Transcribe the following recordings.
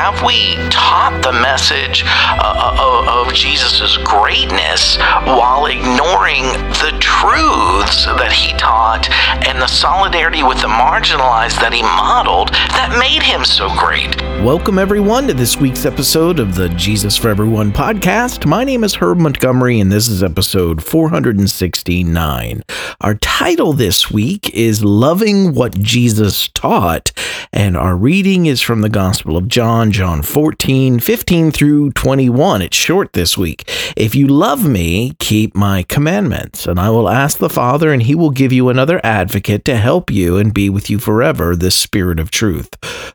have we taught the message uh, of, of Jesus' greatness while ignoring the truths that he taught and the solidarity with the marginalized that he modeled that made him so great? Welcome, everyone, to this week's episode of the Jesus for Everyone podcast. My name is Herb Montgomery, and this is episode 469. Our title this week is Loving What Jesus Taught, and our reading is from the Gospel of John, John 14, 15 through 21. It's short this week. If you love me, keep my commandments, and I will ask the Father, and he will give you another advocate to help you and be with you forever, the Spirit of truth.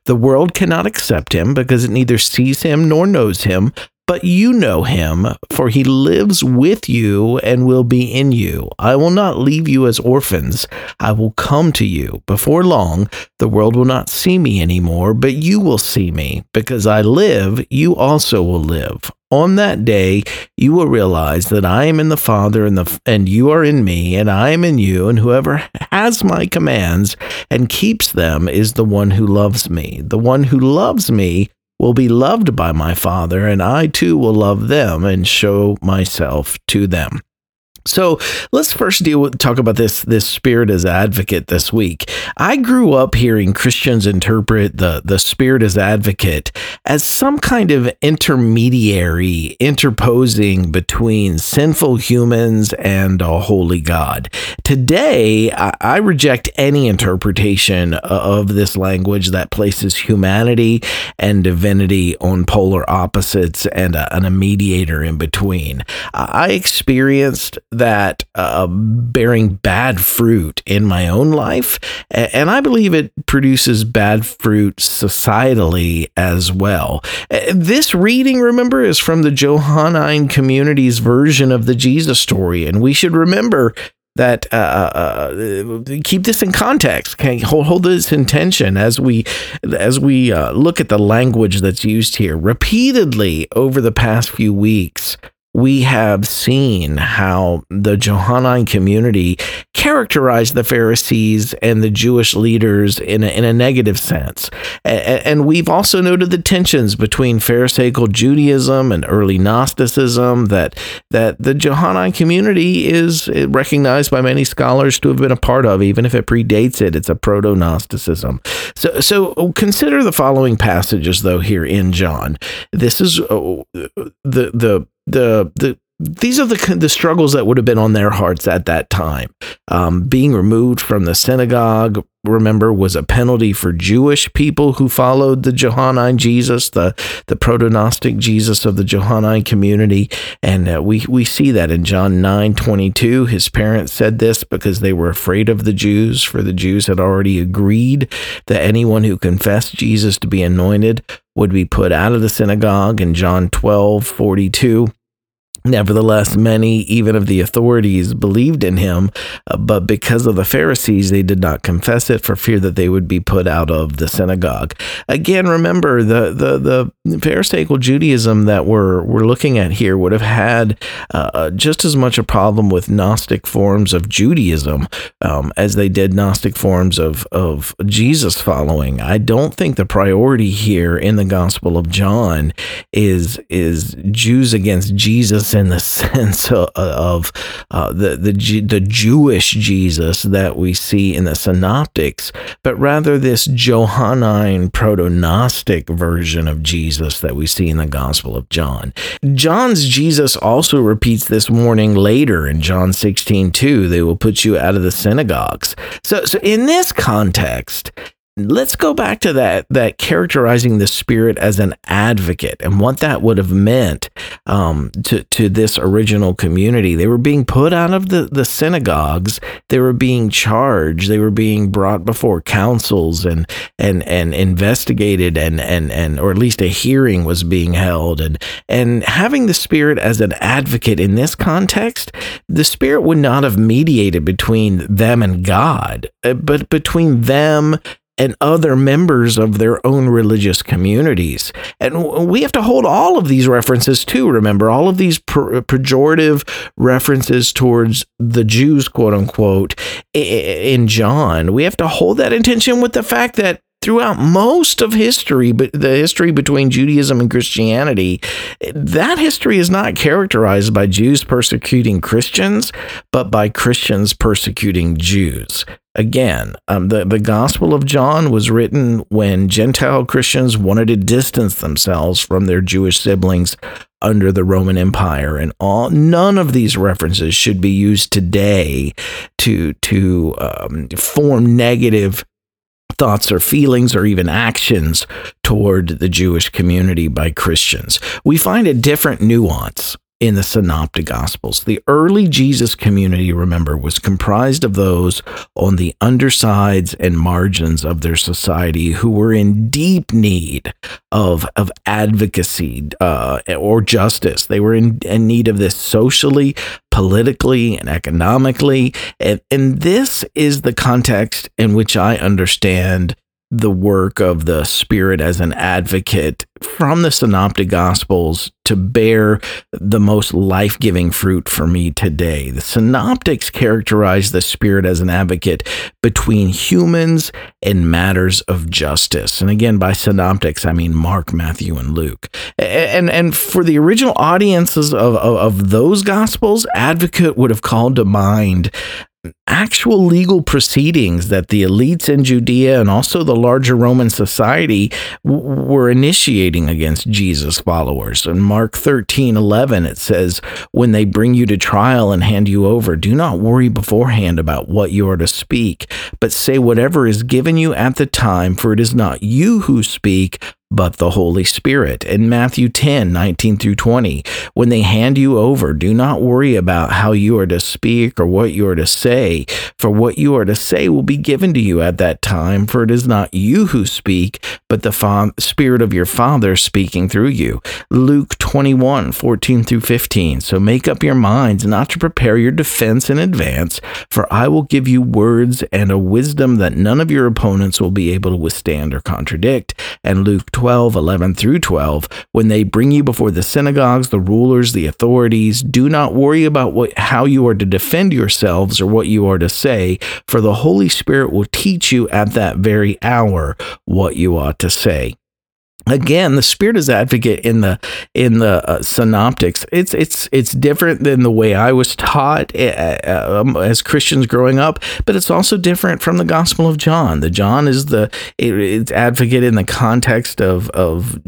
The world cannot accept him because it neither sees him nor knows him, but you know him, for he lives with you and will be in you. I will not leave you as orphans. I will come to you. Before long, the world will not see me anymore, but you will see me. Because I live, you also will live. On that day, you will realize that I am in the Father and the and you are in me and I am in you and whoever has my commands and keeps them is the one who loves me. The one who loves me will be loved by my Father, and I too will love them and show myself to them. So let's first deal with talk about this this spirit as advocate this week. I grew up hearing Christians interpret the the spirit as advocate as some kind of intermediary interposing between sinful humans and a holy God. Today, I, I reject any interpretation of this language that places humanity and divinity on polar opposites and a, and a mediator in between. I experienced that uh, bearing bad fruit in my own life, and I believe it produces bad fruit societally as well. This reading, remember, is from the Johannine community's version of the Jesus story, and we should remember that uh, uh, uh, keep this in context. Okay, hold hold this intention as we as we uh, look at the language that's used here repeatedly over the past few weeks we have seen how the Johannine community characterized the Pharisees and the Jewish leaders in a, in a negative sense. And we've also noted the tensions between Pharisaical Judaism and early Gnosticism that, that the Johannine community is recognized by many scholars to have been a part of, even if it predates it. It's a proto Gnosticism. So, so consider the following passages, though, here in John. This is uh, the, the the the these are the the struggles that would have been on their hearts at that time. Um, being removed from the synagogue, remember, was a penalty for Jewish people who followed the Johannine Jesus, the the proto-Gnostic Jesus of the Johannine community, and uh, we we see that in John nine twenty two. His parents said this because they were afraid of the Jews, for the Jews had already agreed that anyone who confessed Jesus to be anointed would be put out of the synagogue. In John twelve forty two Nevertheless, many, even of the authorities, believed in him, uh, but because of the Pharisees, they did not confess it for fear that they would be put out of the synagogue. Again, remember the the the Pharisaical Judaism that we're we're looking at here would have had uh, uh, just as much a problem with Gnostic forms of Judaism um, as they did Gnostic forms of of Jesus following. I don't think the priority here in the Gospel of John is is Jews against Jesus in the sense of, of uh, the the the Jewish Jesus that we see in the Synoptics, but rather this Johannine proto-Gnostic version of Jesus that we see in the Gospel of John. John's Jesus also repeats this warning later in John 16, 2. They will put you out of the synagogues. So, so in this context, let's go back to that that characterizing the spirit as an advocate and what that would have meant um, to to this original community. They were being put out of the the synagogues. They were being charged. They were being brought before councils and and and investigated and and and or at least a hearing was being held and and having the spirit as an advocate in this context, the spirit would not have mediated between them and God, uh, but between them and other members of their own religious communities. And we have to hold all of these references too. Remember, all of these uh, pejorative references towards the Jews, quote unquote, in John. We have to hold that intention with the fact that throughout most of history, but the history between Judaism and Christianity, that history is not characterized by Jews persecuting Christians, but by Christians persecuting Jews. Again, um, the, the Gospel of John was written when Gentile Christians wanted to distance themselves from their Jewish siblings under the Roman Empire, and all none of these references should be used today to to um, form negative thoughts or feelings or even actions toward the Jewish community by Christians. We find a different nuance in the Synoptic Gospels. The early Jesus community, remember, was comprised of those on the undersides and margins of their society who were in deep need of, of advocacy uh, or justice. They were in, in need of this socially, politically, and economically. And, and this is the context in which I understand the work of the Spirit as an advocate from the Synoptic Gospels to bear the most life giving fruit for me today. The Synoptics characterize the Spirit as an advocate between humans and matters of justice. And again, by Synoptics, I mean Mark, Matthew, and Luke. And, and for the original audiences of, of, of those Gospels, advocate would have called to mind actual legal proceedings that the elites in Judea and also the larger Roman society w- were initiating against Jesus' followers. In Mark 13 11, it says, When they bring you to trial and hand you over, do not worry beforehand about what you are to speak, but say whatever is given you at the time, for it is not you who speak, but the Holy Spirit. In Matthew 10, 19 through 20, when they hand you over, do not worry about how you are to speak or what you are to say, for what you are to say will be given to you at that time, for it is not you who speak, but the fa- Spirit of your Father speaking through you. Luke 21, 14 through 15. So make up your minds not to prepare your defense in advance, for I will give you words and a wisdom that none of your opponents will be able to withstand or contradict. And Luke 12, 11 through 12, when they bring you before the synagogues, the rulers, the authorities, do not worry about what, how you are to defend yourselves or what you are to say, for the Holy Spirit will teach you at that very hour what you ought to say again the spirit is advocate in the in the uh, synoptics. It's it's it's different than the way i was taught uh, um, as christians growing up but it's also different from the gospel of john. The john is the it, it's advocate in the context of of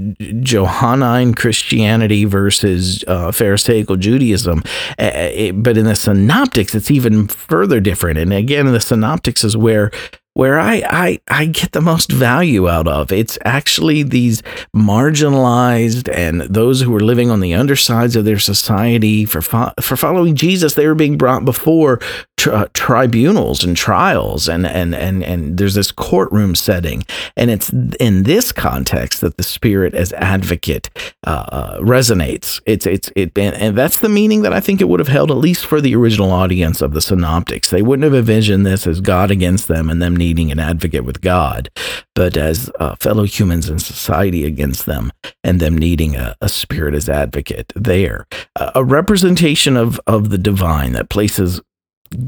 johannine christianity versus uh, pharisaical judaism. It, but in the synoptics it's even further different. And again the synoptics is where where I, I I get the most value out of. It's actually these marginalized and those who are living on the undersides of their society for fo- for following Jesus. They were being brought before tri- tribunals and trials, and and and and there's this courtroom setting, and it's in this context that the Spirit as advocate uh, uh resonates. It's it's it, and, and that's the meaning that I think it would have held at least for the original audience of the Synoptics. They wouldn't have envisioned this as God against them and them needing an advocate with God, but as uh, fellow humans in society against them and them needing a, a spirit as advocate there. a representation of, of the divine that places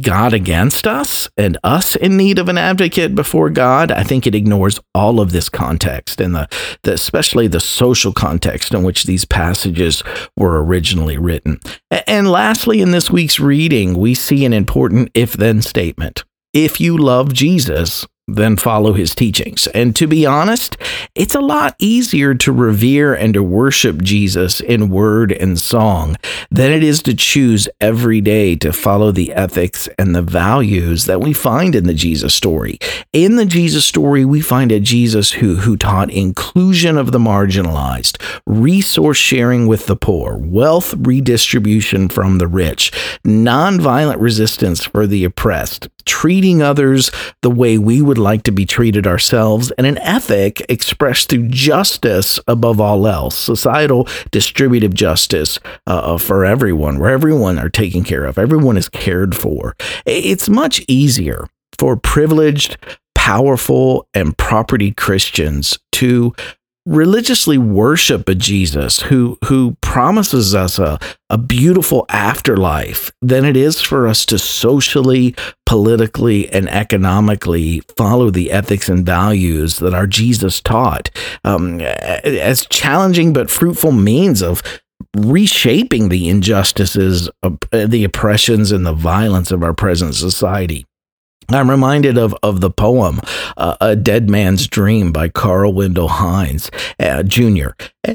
God against us and us in need of an advocate before God, I think it ignores all of this context and the, the, especially the social context in which these passages were originally written. And lastly, in this week's reading, we see an important if then statement if you love Jesus, than follow his teachings. And to be honest, it's a lot easier to revere and to worship Jesus in word and song than it is to choose every day to follow the ethics and the values that we find in the Jesus story. In the Jesus story, we find a Jesus who, who taught inclusion of the marginalized, resource sharing with the poor, wealth redistribution from the rich, nonviolent resistance for the oppressed, treating others the way we would like to be treated ourselves, and an ethic expressed through justice above all else, societal distributive justice uh, for everyone, where everyone are taken care of, everyone is cared for. It's much easier for privileged, powerful, and property Christians to religiously worship a Jesus who who promises us a, a beautiful afterlife than it is for us to socially, politically, and economically follow the ethics and values that our Jesus taught um, as challenging but fruitful means of reshaping the injustices, the oppressions, and the violence of our present society. I'm reminded of, of the poem uh, A Dead Man's Dream by Carl Wendell Hines uh, Jr.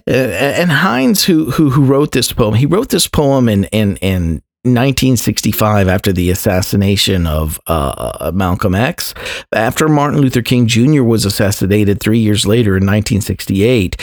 And Hines, who, who, who wrote this poem, he wrote this poem in, in, in 1965 after the assassination of uh, uh Malcolm X. After Martin Luther King Jr. was assassinated three years later in 1968,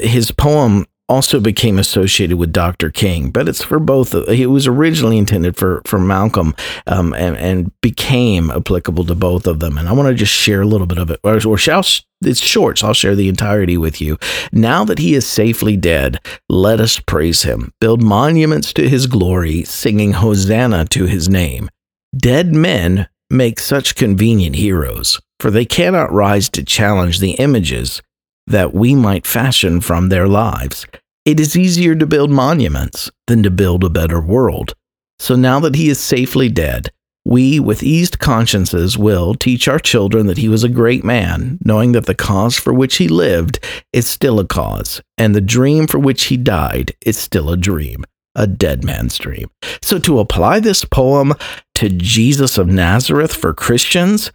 his poem also became associated with Dr. King, but it's for both. It was originally intended for for Malcolm, um, and and became applicable to both of them. And I want to just share a little bit of it, or, or shall it's short, so I'll share the entirety with you. Now that he is safely dead, let us praise him, build monuments to his glory, singing Hosanna to his name. Dead men make such convenient heroes, for they cannot rise to challenge the images that we might fashion from their lives. It is easier to build monuments than to build a better world. So now that he is safely dead, we, with eased consciences, will teach our children that he was a great man, knowing that the cause for which he lived is still a cause, and the dream for which he died is still a dream, a dead man's dream. So, to apply this poem to Jesus of Nazareth for Christians,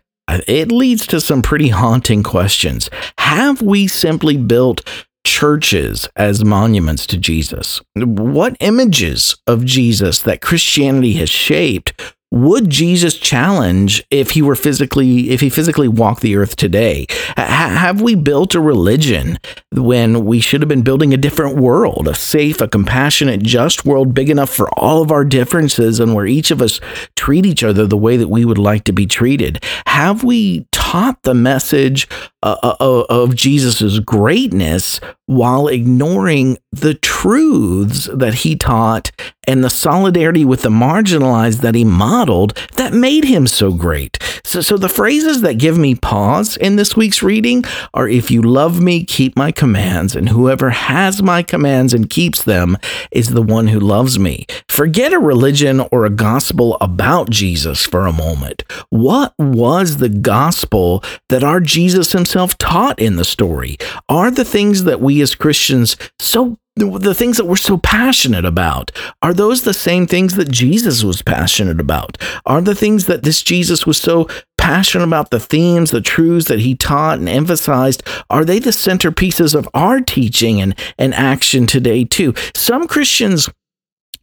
it leads to some pretty haunting questions. Have we simply built churches as monuments to Jesus? What images of Jesus that Christianity has shaped would Jesus challenge if he were physically if he physically walked the earth today? H- have we built a religion when we should have been building a different world, a safe, a compassionate, just world big enough for all of our differences and where each of us treat each other the way that we would like to be treated? Have we taught the message uh, uh, uh of Jesus' greatness while ignoring the truths that he taught and the solidarity with the marginalized that he modeled that made him so great. So, so the phrases that give me pause in this week's reading are if you love me, keep my commands, and whoever has my commands and keeps them is the one who loves me. Forget a religion or a gospel about Jesus for a moment. What was the gospel that our Jesus himself taught in the story? Are the things that we as Christians so the things that we're so passionate about are those the same things that Jesus was passionate about? Are the things that this Jesus was so passionate about the themes, the truths that he taught and emphasized, are they the centerpieces of our teaching and, and action today too? Some Christians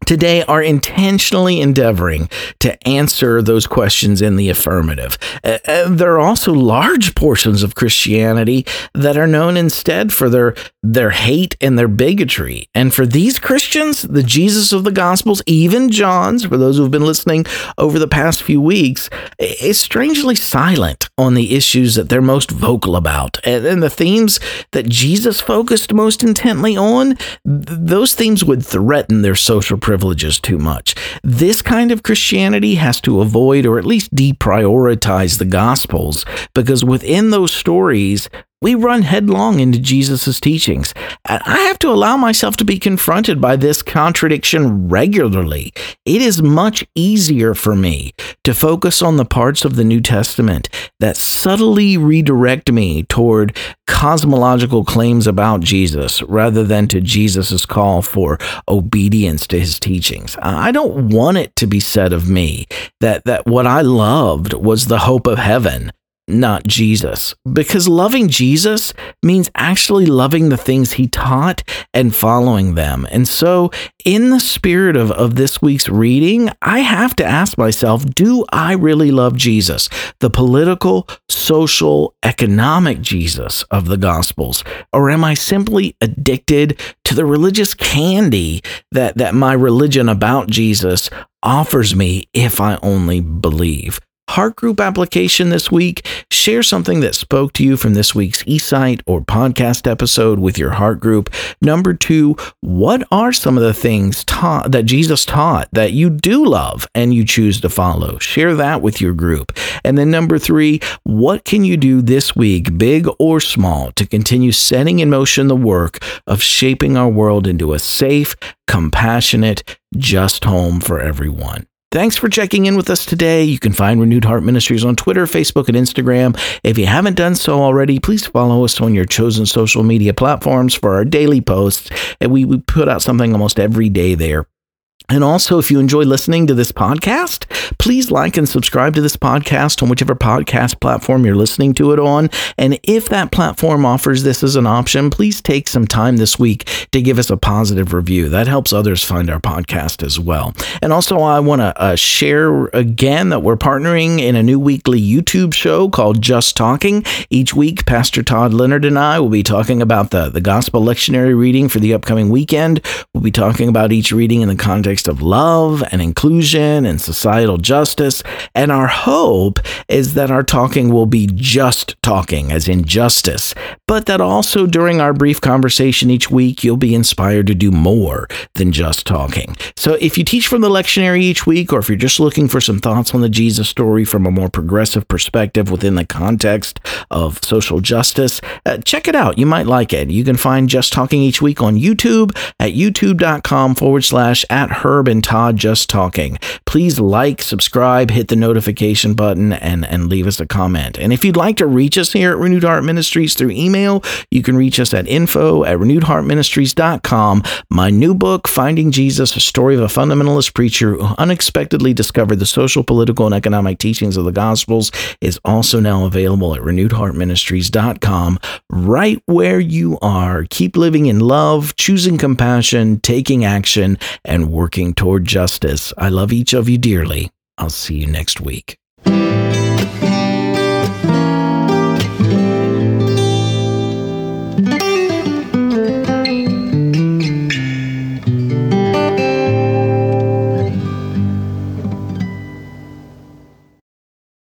today are intentionally endeavoring to answer those questions in the affirmative. Uh, uh, there are also large portions of Christianity that are known instead for their their hate and their bigotry. And for these Christians, the Jesus of the Gospels, even John's, for those who've been listening over the past few weeks, is strangely silent on the issues that they're most vocal about. And, and the themes that Jesus focused most intently on, th- those themes would threaten their social privileges too much. This kind of Christianity has to avoid or at least deprioritize the Gospels because within those stories, we run headlong into Jesus' teachings. I have to allow myself to be confronted by this contradiction regularly. It is much easier for me to focus on the parts of the New Testament that subtly redirect me toward cosmological claims about Jesus rather than to Jesus' call for obedience to his teachings. I don't want it to be said of me that, that what I loved was the hope of heaven not Jesus. Because loving Jesus means actually loving the things he taught and following them. And so, in the spirit of, of this week's reading, I have to ask myself do I really love Jesus, the political, social, economic Jesus of the Gospels? Or am I simply addicted to the religious candy that, that my religion about Jesus offers me if I only believe? Heart group application this week. Share something that spoke to you from this week's eSight or podcast episode with your heart group. Number two, what are some of the things taught that Jesus taught that you do love and you choose to follow? Share that with your group. And then number three, what can you do this week, big or small, to continue setting in motion the work of shaping our world into a safe, compassionate, just home for everyone? Thanks for checking in with us today. You can find Renewed Heart Ministries on Twitter, Facebook, and Instagram. If you haven't done so already, please follow us on your chosen social media platforms for our daily posts. And we, we put out something almost every day there. And also, if you enjoy listening to this podcast, please like and subscribe to this podcast on whichever podcast platform you're listening to it on. And if that platform offers this as an option, please take some time this week to give us a positive review. That helps others find our podcast as well. And also, I want to uh, share again that we're partnering in a new weekly YouTube show called Just Talking. Each week, Pastor Todd Leonard and I will be talking about the, the gospel lectionary reading for the upcoming weekend. We'll be talking about each reading in the context context of love and inclusion and societal justice. And our hope is that our talking will be just talking, as in justice, but that also during our brief conversation each week, you'll be inspired to do more than just talking. So if you teach from the lectionary each week, or if you're just looking for some thoughts on the Jesus story from a more progressive perspective within the context of social justice, uh, check it out. You might like it. You can find Just Talking each week on YouTube at youtube.com forward slash at Herb and Todd Just Talking. Please like, subscribe, hit the notification button, and, and leave us a comment. And if you'd like to reach us here at Renewed Heart Ministries through email, you can reach us at info at renewedheartministries.com. My new book, Finding Jesus, a story of a fundamentalist preacher who unexpectedly discovered the social, political, and economic teachings of the Gospels, is also now available at renewedheartministries.com. Right where you are, keep living in love, choosing compassion, taking action, and working toward justice. I love each of you dearly. I'll see you next week.